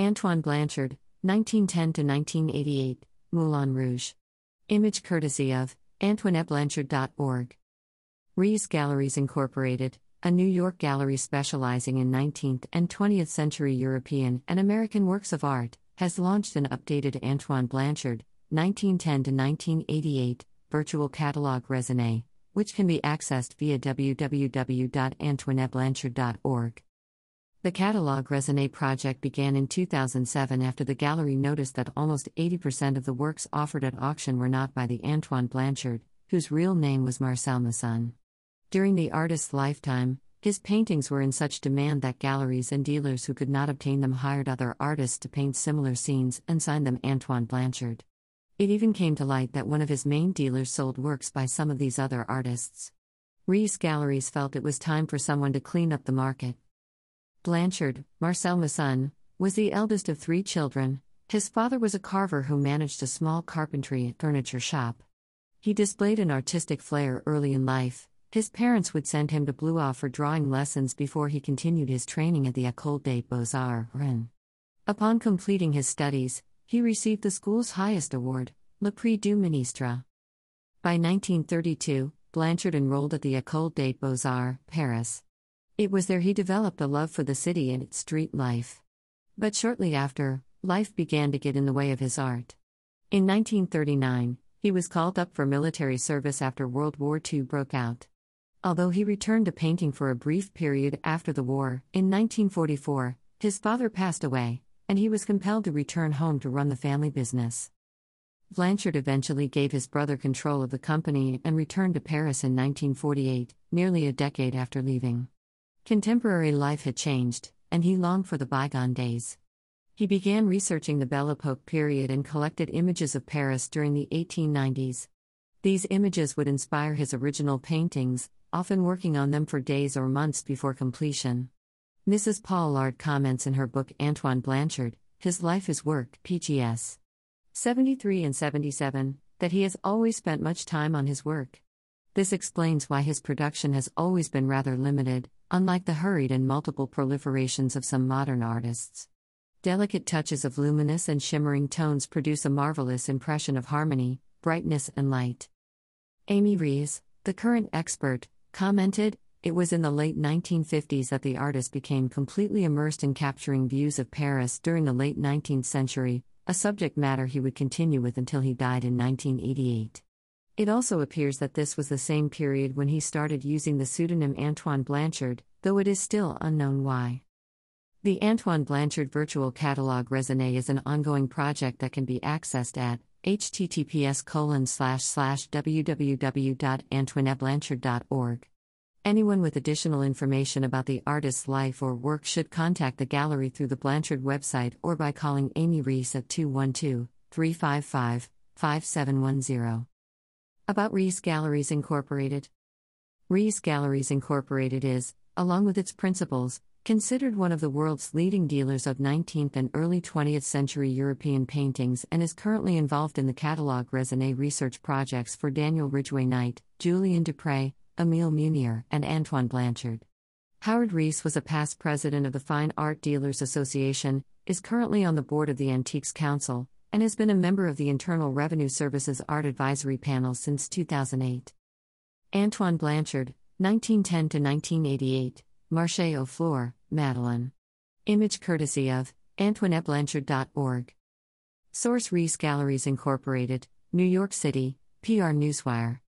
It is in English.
Antoine Blanchard, 1910 to 1988, Moulin Rouge. Image courtesy of AntoineBlanchard.org. Rehs Galleries Incorporated, a New York gallery specializing in 19th and 20th century European and American works of art, has launched an updated Antoine Blanchard, 1910 to 1988, virtual catalog raisonné, which can be accessed via www.antoineBlanchard.org. The Catalog Raisonné project began in 2007 after the gallery noticed that almost 80% of the works offered at auction were not by the Antoine Blanchard, whose real name was Marcel Masson. During the artist's lifetime, his paintings were in such demand that galleries and dealers who could not obtain them hired other artists to paint similar scenes and signed them Antoine Blanchard. It even came to light that one of his main dealers sold works by some of these other artists. Rehs Galleries felt it was time for someone to clean up the market. Blanchard, Marcel Masson, was the eldest of three children. His father was a carver who managed a small carpentry and furniture shop. He displayed an artistic flair early in life. His parents would send him to Blois for drawing lessons before he continued his training at the École des Beaux-Arts, Rennes. Upon completing his studies, he received the school's highest award, Le Prix du Ministre. By 1932, Blanchard enrolled at the École des Beaux-Arts, Paris. It was there he developed a love for the city and its street life. But shortly after, life began to get in the way of his art. In 1939, he was called up for military service after World War II broke out. Although he returned to painting for a brief period after the war, in 1944, his father passed away, and he was compelled to return home to run the family business. Blanchard eventually gave his brother control of the company and returned to Paris in 1948, nearly a decade after leaving. Contemporary life had changed, and he longed for the bygone days. He began researching the Belle Epoque period and collected images of Paris during the 1890s. These images would inspire his original paintings, often working on them for days or months before completion. Mrs. Paul Lard comments in her book Antoine Blanchard, His Life is Work, PGS 73 and 77, that he has always spent much time on his work. This explains why his production has always been rather limited, unlike the hurried and multiple proliferations of some modern artists. Delicate touches of luminous and shimmering tones produce a marvelous impression of harmony, brightness, and light. Amy Rehs, the current expert, commented It was in the late 1950s that the artist became completely immersed in capturing views of Paris during the late 19th century, a subject matter he would continue with until he died in 1988. It also appears that this was the same period when he started using the pseudonym Antoine Blanchard, though it is still unknown why. The Antoine Blanchard Virtual Catalog Raisonné is an ongoing project that can be accessed at https www.antoineBlanchard.org. Anyone with additional information about the artist's life or work should contact the gallery through the Blanchard website or by calling Amy Rehs at 212 355 5710. About Rehs Galleries Incorporated. Rehs Galleries Incorporated is, along with its principals, considered one of the world's leading dealers of 19th and early 20th century European paintings and is currently involved in the catalog raisonné research projects for Daniel Ridgway Knight, Julien Dupre, Emile Munier, and Antoine Blanchard. Howard Rehs was a past president of the Fine Art Dealers Association, is currently on the board of the Antiques Council, and has been a member of the Internal Revenue Service's Art Advisory Panel since 2008. Antoine Blanchard, 1910 to 1988, Marché aux Fleurs, Madeleine. Image courtesy of AntoineBlanchard.org. Source Rehs Galleries Incorporated, New York City, PR Newswire.